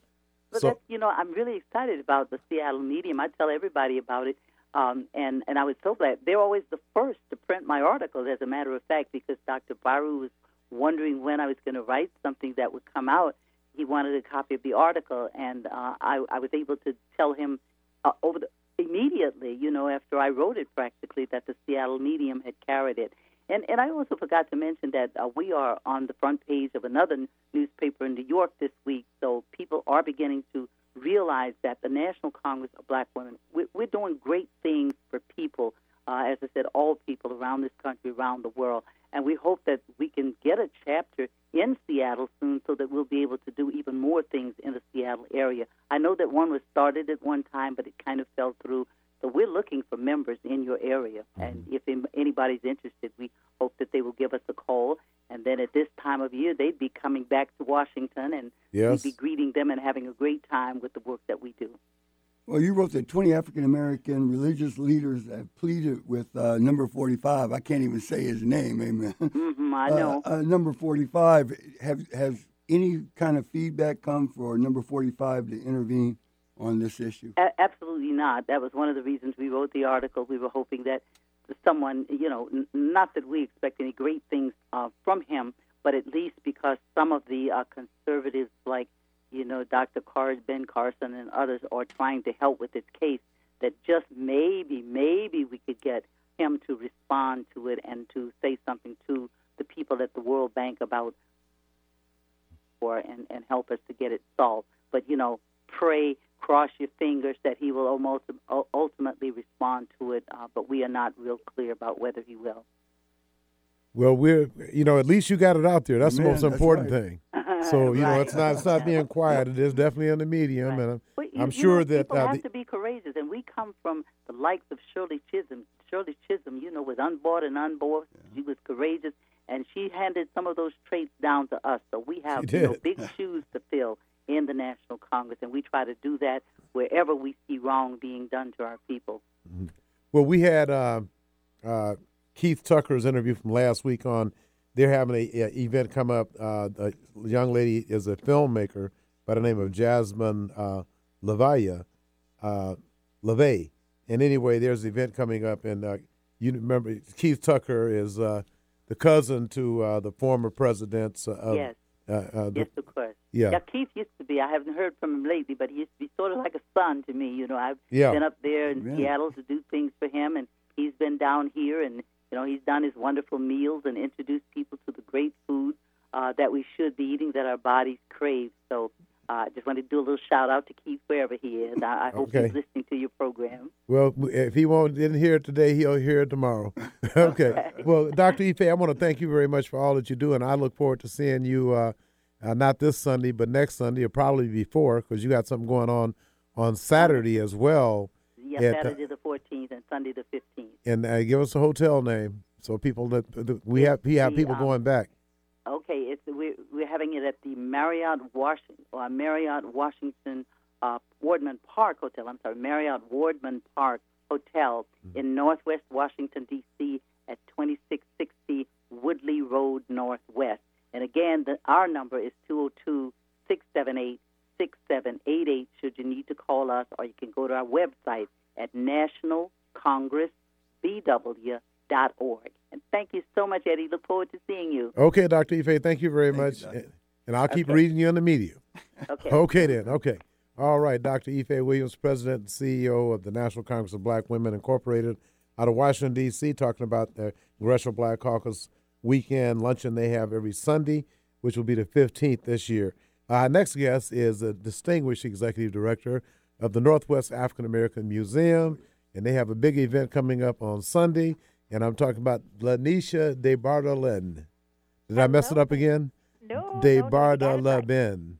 But So- that's, you know, I'm really excited about the Seattle Medium. I tell everybody about it, um, and and I was so glad they're always the first to print my articles. As a matter of fact, because Dr. Baru was wondering when I was going to write something that would come out, he wanted a copy of the article, and uh, I, I was able to tell him uh, over the, immediately, you know, after I wrote it, practically that the Seattle Medium had carried it. And and I also forgot to mention that uh, we are on the front page of another newspaper in New York this week, so people are beginning to realize that the National Congress of Black Women, we're, we're doing great things for people, uh, as I said, all people around this country, around the world. And we hope that we can get a chapter in Seattle soon so that we'll be able to do even more things in the Seattle area. I know that one was started at one time, but it kind of fell through. So we're looking for members in your area. And if anybody's interested, we hope that they will give us a call. And then at this time of year, they'd be coming back to Washington, and Yes. we'd be greeting them and having a great time with the work that we do. Well, you wrote that 20 African American religious leaders have pleaded with uh, number 45. I can't even say his name, amen. hmm I Uh, know. Uh, number 45, have, has any kind of feedback come for number 45 to intervene on this issue? A- absolutely not. That was one of the reasons we wrote the article. We were hoping that someone, you know, n- not that we expect any great things uh, from him, but at least because some of the uh, conservatives, like, you know, Dr. Car- Ben Carson and others, are trying to help with this case, that just maybe, maybe we could get him to respond to it and to say something to the people at the World Bank about for and, and help us to get it solved. But, you know, pray, cross your fingers that he will almost ultimately respond to it, uh, but we are not real clear about whether he will. Well, we're you know at least you got it out there. That's the most that's important right. thing. So you know it's not it's not being quiet. It is definitely in the medium, and I'm, But you, I'm you sure know, that people uh, have the, to be courageous, and we come from the likes of Shirley Chisholm. Shirley Chisholm, you know, was unbought and unborn. She was courageous, and she handed some of those traits down to us. So we have you know, big shoes to fill in the National Congress, and we try to do that wherever we see wrong being done to our people. well we had uh, uh, Keith Tucker's interview from last week on. They're having a, a event come up. Uh, a young lady is a filmmaker by the name of Jasmine uh, Levaya, uh, LeVay. And anyway, there's an event coming up, and uh, you remember Keith Tucker is uh, the cousin to uh, the former presidents uh, of Yes. Uh, uh, Yes, of course. yeah. Yeah, Keith used to be. I haven't heard from him lately, but he used to be sort of like a son to me. You know, I've Yeah. been up there in. Seattle to do things for him, and he's been down here, and you know, he's done his wonderful meals and introduced people to the great food uh, that we should be eating, that our bodies crave. So, uh, I just wanted to do a little shout out to Keith wherever he is. I, I hope Okay. he's listening to your program. Well, if he won't didn't hear it today, he'll hear it tomorrow. okay. Well, Dr. Ife, I want to thank you very much for all that you do, and I look forward to seeing you uh, uh, not this Sunday, but next Sunday, or probably before, because you got something going on on Saturday as well. Yeah, At, uh, Saturday the 14th and Sunday the 15th. And uh, give us a hotel name so people that, that we have we have people going back. Okay, it's we're, we're having it at the Marriott Washington or Marriott Washington uh, Wardman Park Hotel. I'm sorry, Marriott Wardman Park Hotel in Northwest Washington D.C. at 2660 Woodley Road Northwest. And again, the, our number is 202-678-6788. Should you need to call us, or you can go to our website at nationalcongressbw.org. And thank you so much, Eddie. Look forward to seeing you. Okay, Dr. Ife, thank you very Thank much. Doctor. and I'll keep Okay. reading you in the media. Okay. Okay, then. Okay. All right. Dr. Ife Williams, President and CEO of the National Congress of Black Women Incorporated out of Washington, D.C., talking about the Congressional Black Caucus weekend luncheon they have every Sunday, which will be the 15th this year. Our next guest is a distinguished executive director of the Northwest African American Museum, and they have a big event coming up on Sunday. And I'm talking about LaNesha de Bardalen. Did I mess it up again? No, De no, you got it right. Bardalen.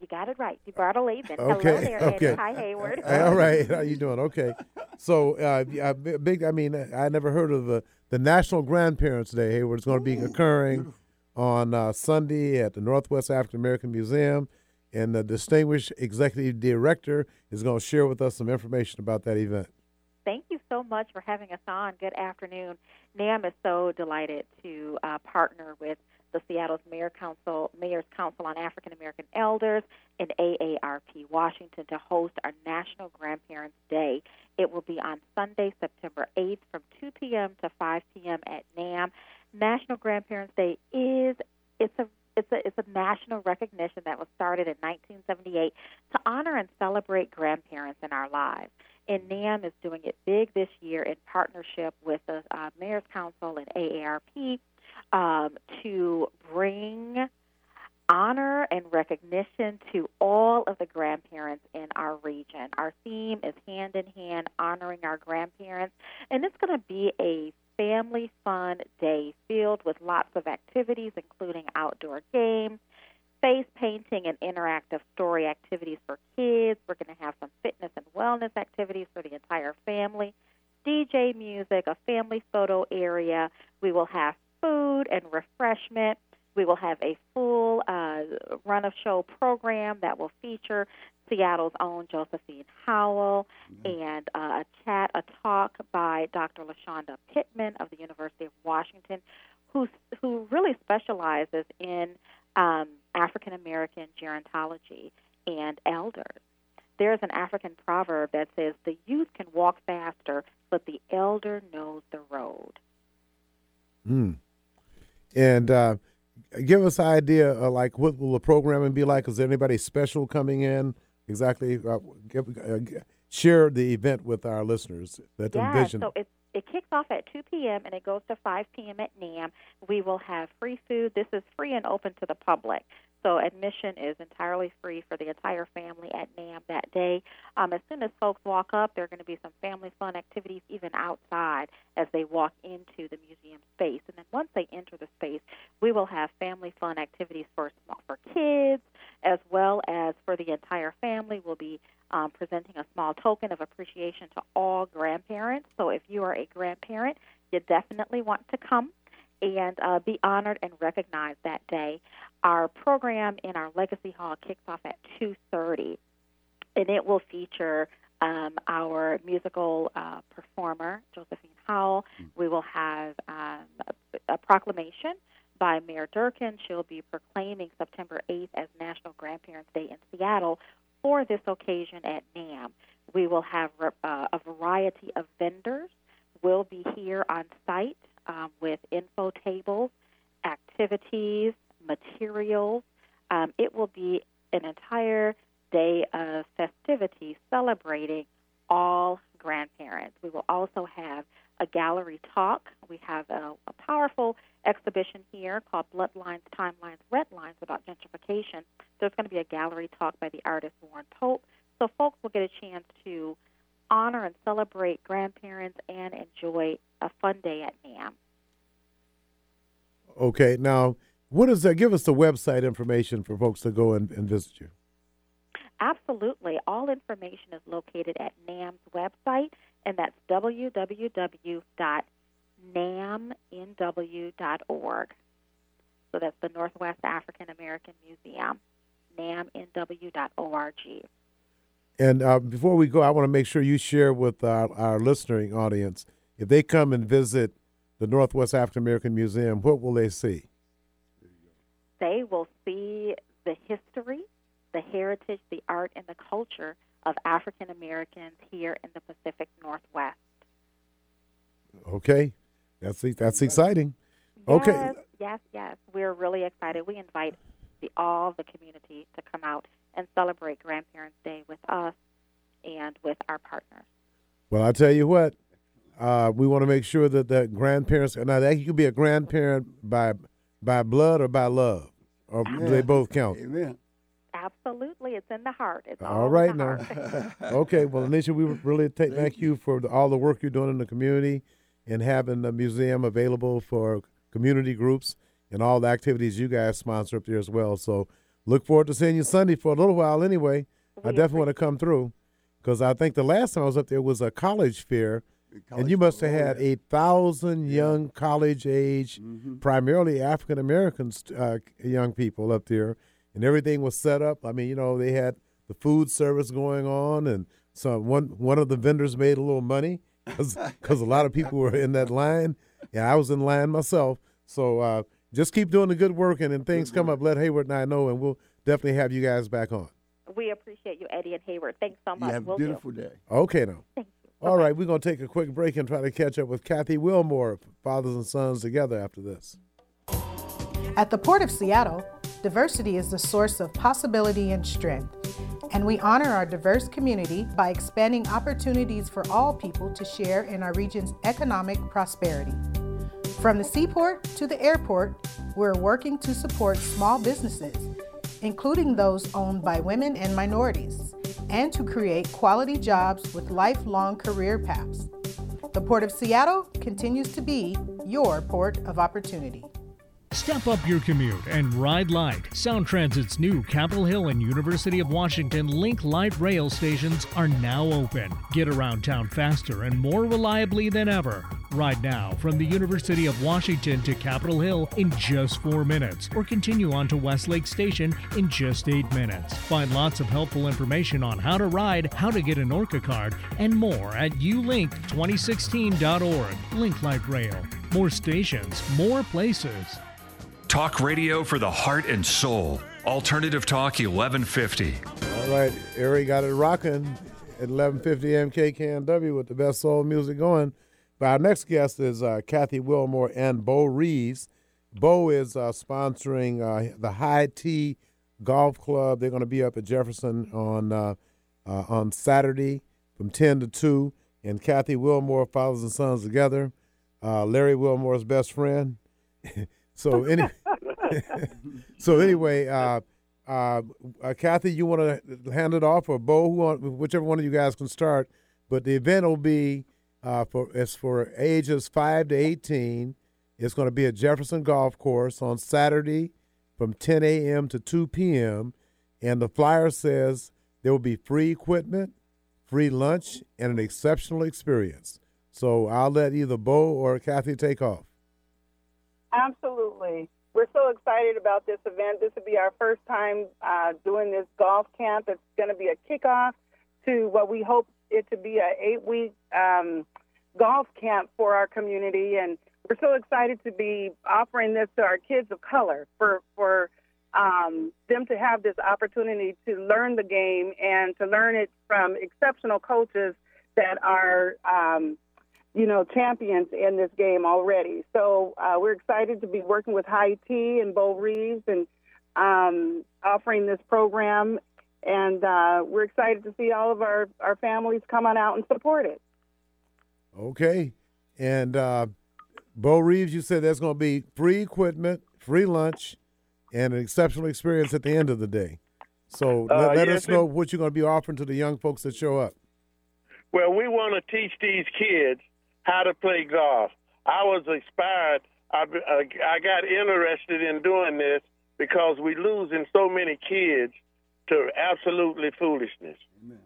You got it right. Okay, Hello there, okay. Eddie. Hi, Hayward. All right, how you doing? Okay, so uh, big. I mean, I never heard of the the National Grandparents Day. Hayward it's going to be occurring on uh, Sunday at the Northwest African American Museum, and the distinguished executive director is going to share with us some information about that event. Thank you so much for having us on. Good afternoon. NAAM is so delighted to uh, partner with the Seattle's Mayor Council, Mayor's Council on African American Elders and AARP Washington to host our National Grandparents Day. It will be on Sunday, September 8th from 2 p.m. to 5 p.m. at NAAM. National Grandparents Day is it's a it's a it's a national recognition that was started in 1978 to honor and celebrate grandparents in our lives. And NAAM is doing it big this year in partnership with the uh, Mayor's Council and AARP um, to bring honor and recognition to all of the grandparents in our region. Our theme is hand in hand honoring our grandparents, and it's going to be a family fun day filled with lots of activities, including outdoor games, face painting, and interactive story activities for kids. We're going to have some fitness and wellness activities for the entire family. DJ music, a family photo area. We will have food and refreshment. We will have a full uh, run of show program that will feature Seattle's own Josephine Howell and uh, a chat, a talk by Dr. LaShonda Pittman of the University of Washington, who who really specializes in um, African American gerontology and elders. There's an African proverb that says, "The youth can walk faster, but the elder knows the road." Hmm. And uh, give us an idea of like what will the programming be like? Is there anybody special coming in? Exactly. Uh, give, uh, share the event with our listeners that Yeah, envision. so it it kicks off at 2 p.m. and it goes to 5 p.m. at NAAM. We will have free food. This is free and open to the public. So admission is entirely free for the entire family at NAAM that day. Um, as soon as folks walk up, there are going to be some family fun activities even outside as they walk into the museum space. And then once they enter the space, we will have family fun activities for for kids as well as for the entire family. We'll be um, presenting a small token of appreciation to all grandparents. So if you are a grandparent, you definitely want to come and uh, be honored and recognized that day. Our program in our Legacy Hall kicks off at 2:30, and it will feature um, our musical uh, performer Josephine Howell. We will have um, a, a proclamation by Mayor Durkan. She'll be proclaiming September 8th as National Grandparents Day in Seattle for this occasion at NAAM. We will have uh, a variety of vendors We'll be here on site um, with info tables, activities, materials. Um, it will be an entire day of festivities celebrating all grandparents. We will also have a gallery talk. We have a, a powerful exhibition here called Bloodlines, Timelines, Red Lines about gentrification. There's going to be a gallery talk by the artist Warren Pope. So folks will get a chance to honor and celebrate grandparents and enjoy a fun day at NAAM. okay, now what is that? Give us the website information for folks to go and, and visit you. Absolutely. All information is located at NAAM's website, and that's www.naamnw.org. So that's the Northwest African American Museum, naamnw.org. And uh, before we go, I want to make sure you share with our, our listening audience if they come and visit the Northwest African American Museum, what will they see? They will see the history, the heritage, the art, and the culture of African Americans here in the Pacific Northwest. Okay, that's that's exciting. Okay, Yes, yes, yes. We're really excited. We invite the, all the community to come out and celebrate Grandparents' Day with us and with our partners. well, I tell you what, uh, we want to make sure that the grandparents. Now, that you could be a grandparent by by blood or by love, or do they both count? Amen. Absolutely, it's in the heart. It's all all right in the now. heart. okay, well, Anisha, we really take, thank you for the, all the work you're doing in the community and having the museum available for community groups and all the activities you guys sponsor up there as well. So look forward to seeing you Sunday for a little while anyway. I definitely want to come through because I think the last time I was up there was a college fair. and you must have had a thousand young college age, primarily African Americans, uh, young people up there, and everything was set up. I mean, you know, they had the food service going on, and so one one of the vendors made a little money because a lot of people were in that line, and I was in line myself. So uh, just keep doing the good work, and then things come mm-hmm. up, let Hayward and I know, and we'll definitely have you guys back on. We appreciate you, Eddie and Hayward. Thanks so much. You have a We'll do. beautiful day. Okay, now. Thank you. All right, we're going to take a quick break and try to catch up with Kathy Wilmore, Fathers and Sons Together, after this. At the Port of Seattle, diversity is the source of possibility and strength, and we honor our diverse community by expanding opportunities for all people to share in our region's economic prosperity. From the seaport to the airport, we're working to support small businesses, including those owned by women and minorities, and to create quality jobs with lifelong career paths. The Port of Seattle continues to be your port of opportunity. Step up your commute and ride light. Sound Transit's new Capitol Hill and University of Washington Link Light rail stations are now open. Get around town faster and more reliably than ever. Ride now from the University of Washington to Capitol Hill in just four minutes, or continue on to Westlake Station in just eight minutes. Find lots of helpful information on how to ride, how to get an ORCA card, and more at ulink2016.org. Link Light Rail. More stations, more places. Talk radio for the heart and soul. Alternative Talk 1150. All right, Ari got it rocking at 1150 MKKNW with the best soul music going. But our next guest is uh, Kathy Wilmore and Bo Reeves. Bo is uh, sponsoring uh, the Hi-Tee Golf Club. They're going to be up at Jefferson on uh, uh, on Saturday from 10 to 2. And Kathy Wilmore, Fathers and Sons Together, uh, Larry Wilmore's best friend. so any, so anyway, uh, uh, uh, Kathy, you want to hand it off, or Bo, want, whichever one of you guys can start. But the event will be uh, for it's for ages five to eighteen. It's going to be at Jefferson Golf Course on Saturday from 10 a.m. to 2 p.m. And the flyer says there will be free equipment, free lunch, and an exceptional experience. So I'll let either Bo or Kathy take off. Absolutely. We're so excited about this event. This will be our first time uh, doing this golf camp. It's going to be a kickoff to what we hope it to be a eight week um, golf camp for our community, and we're so excited to be offering this to our kids of color for for um, them to have this opportunity to learn the game and to learn it from exceptional coaches that are um, you know, champions in this game already. So uh, we're excited to be working with High Tea and Bo Reeves and um, offering this program. And uh, we're excited to see all of our, our families come on out and support it. Okay. And uh, Bo Reeves, you said there's going to be free equipment, free lunch, and an exceptional experience at the end of the day. So Uh, let, let yes, us know what you're going to be offering to the young folks that show up. Well, we want to teach these kids how to play golf. I was inspired. I, uh, I got interested in doing this because we're losing so many kids to absolutely foolishness,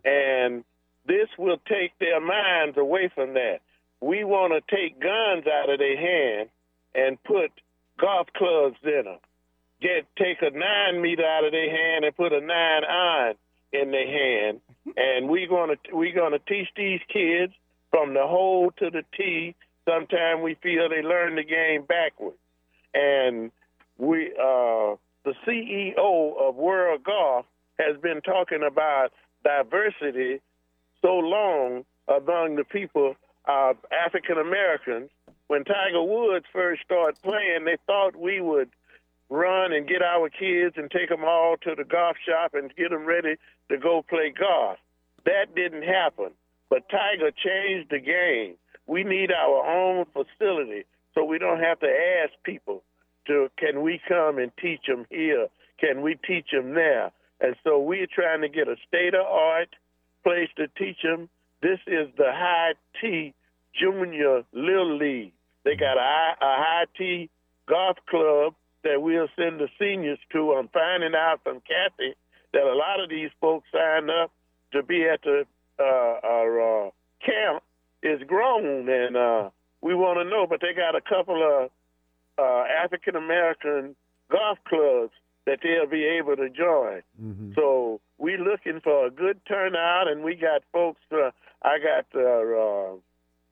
and this will take their minds away from that. We want to take guns out of their hand and put golf clubs in them. Get take a nine meter out of their hand and put a nine iron in their hand, and we're gonna we're gonna teach these kids from the hole to the tee. Sometimes we feel they learn the game backwards, and we uh, the CEO of World Golf has been talking about diversity so long among the people, uh, African Americans. When Tiger Woods first started playing, they thought we would run and get our kids and take them all to the golf shop and get them ready to go play golf. That didn't happen. But Tiger changed the game. We need our own facility so we don't have to ask people to can we come and teach them here? Can we teach them there? And so we're trying to get a state of art place to teach them. This is the High T Junior Little League. They got a, a High T golf club that we'll send the seniors to. I'm finding out from Kathy that a lot of these folks signed up to be at the uh, our uh, camp is grown, and uh, we want to know. But they got a couple of uh, African American golf clubs that they'll be able to join. Mm-hmm. So we're looking for a good turnout, and we got folks. Uh, I got uh,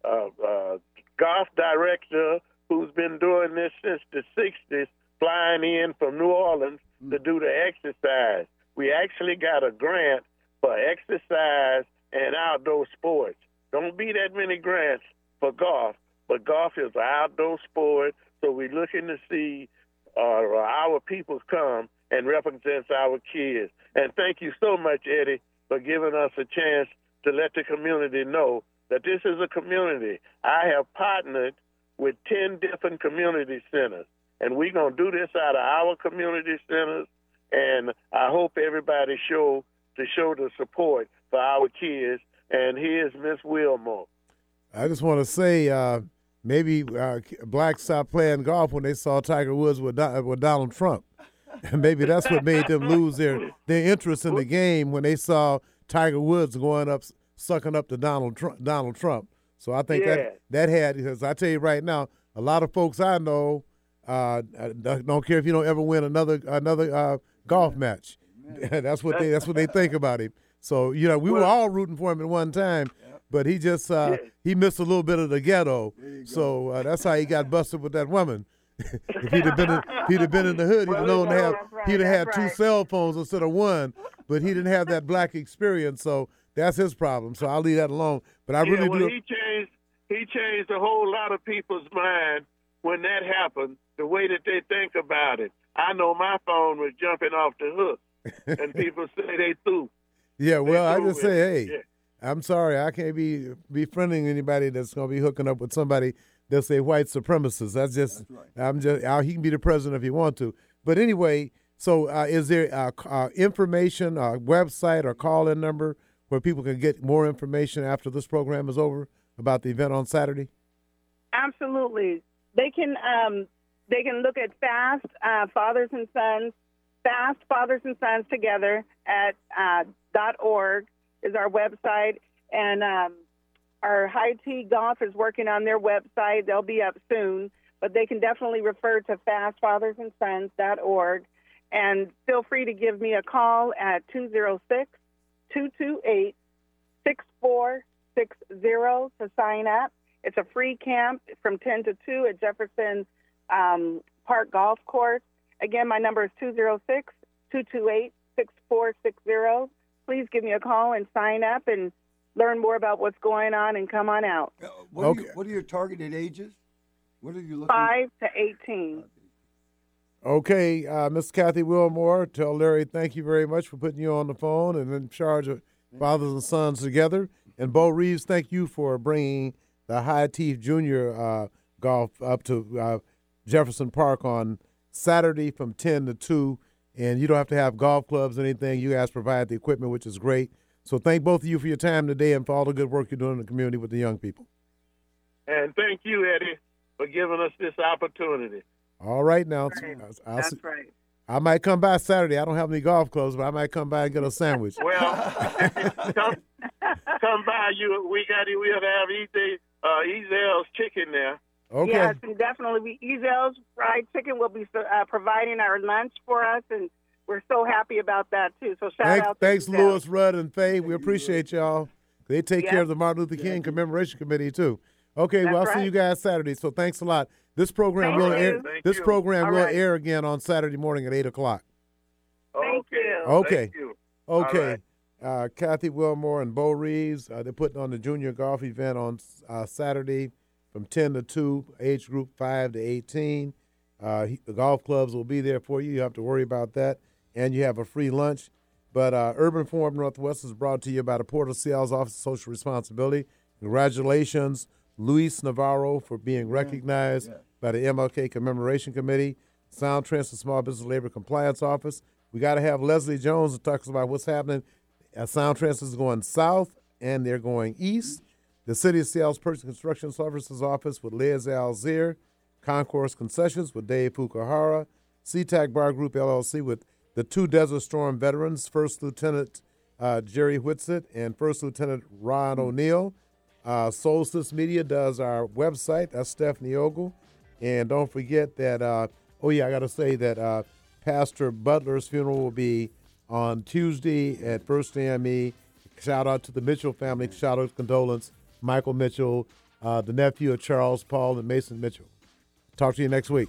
uh, uh, golf director who's been doing this since the '60s, flying in from New Orleans to do the exercise. We actually got a grant for exercise and outdoor sports. Don't be that many grants for golf, but golf is an outdoor sport. So we're looking to see uh, our people come and represent our kids. And thank you so much, Eddie, for giving us a chance to let the community know that this is a community. I have partnered with 10 different community centers, and we're going to do this out of our community centers. And I hope everybody show to show the support for our kids. And here's Miss Wilmore. I just want to say, uh, maybe uh, blacks stopped playing golf when they saw Tiger Woods with, with Donald Trump. And maybe that's what made them lose their, their interest in the game when they saw Tiger Woods going up, sucking up to Donald Trump. Donald Trump. So I think Yeah. that that had because I tell you right now, a lot of folks I know uh, don't care if you don't ever win another another uh, golf match. that's what they that's what they think about him. So you know we were all rooting for him at one time, but he just uh, he missed a little bit of the ghetto. So uh, that's how he got busted with that woman. if he'd have been in, if he'd have been in the hood, he'd have known to have he'd have had two cell phones instead of one. But he didn't have that black experience, so that's his problem. So I'll leave that alone. But I yeah, really well, do. he changed. He changed a whole lot of people's mind when that happened. The way that they think about it. I know my phone was jumping off the hook, and people say they threw. Yeah, well, I just say, hey, Yeah. I'm sorry, I can't be befriending anybody that's going to be hooking up with somebody that's a white supremacist. That's just, I'm just, uh, he can be the president if he want to. But anyway, so uh, is there uh, uh, information, a website or call-in number where people can get more information after this program is over about the event on Saturday? Absolutely. They can um, they can look at Fast uh, Fathers and Sons, Fast Fathers and Sons together at uh, org is our website, and um, our High T Golf is working on their website. They'll be up soon, but they can definitely refer to Fast Fathers and feel free to give me a call at 206 228 6460 to sign up. It's a free camp from 10 to 2 at Jefferson um, Park Golf Course. Again, my number is 206 228 6460. Please give me a call and sign up and learn more about what's going on and come on out. What, are, you, what are your targeted ages? What are you looking? 5 to 18. Okay, uh, Miss Kathy Wilmore, tell Larry thank you very much for putting you on the phone and in charge of Fathers and Sons together. And Bo Reeves, thank you for bringing the High Teeth Junior uh, golf up to uh, Jefferson Park on Saturday from 10 to 2. And you don't have to have golf clubs or anything. You guys provide the equipment, which is great. So thank both of you for your time today and for all the good work you're doing in the community with the young people. And thank you, Eddie, for giving us this opportunity. All right, now. I'll That's see- right. I might come by Saturday. I don't have any golf clubs, but I might come by and get a sandwich. Well, come, come by. You, we got we'll have Easy, uh, Ezell's chicken there. Okay. Yes, and definitely. We, Ezell's Fried Chicken will be uh, providing our lunch for us, and we're so happy about that, too. So shout Thanks, out to thanks Ezell's. Lewis, Rudd, and Faye. We appreciate y'all. They take care of the Martin Luther King Commemoration Committee too. Okay, well, I'll That's see you guys Saturday. So thanks a lot. This program Thank will you. air. Thank this you. program All will right. air again on Saturday morning at eight o'clock. Thank you. Okay. Thank you. All Okay. Uh, Kathy Wilmore and Bo Reeves, uh, they're putting on the junior golf event on uh, Saturday from 10 to 2, age group 5 to 18. Uh, he- the golf clubs will be there for you. You have to worry about that. And you have a free lunch. But uh, Urban Forum Northwest is brought to you by the Port of Seattle's Office of Social Responsibility. Congratulations, Luis Navarro, for being recognized by the MLK Commemoration Committee. Sound Transit Small Business Labor Compliance Office. We got to have Leslie Jones who talks about what's happening. Uh, Sound Transit is going south and they're going east. The City of Seattle's Purchase Construction Services Office with Liz Alzier. Concourse Concessions with Dave Fukuhara. SeaTac Bar Group LLC with the two Desert Storm veterans, First Lieutenant uh, Jerry Whitsett and First Lieutenant Ron O'Neill. Uh, Solstice Media does our website. That's Stephanie Ogle. And don't forget that, uh, oh, yeah, I got to say that uh, Pastor Butler's funeral will be on Tuesday at First AME. Shout out to the Mitchell family. Shout out condolence. Michael Mitchell, uh, the nephew of Charles Paul and Mason Mitchell. Talk to you next week.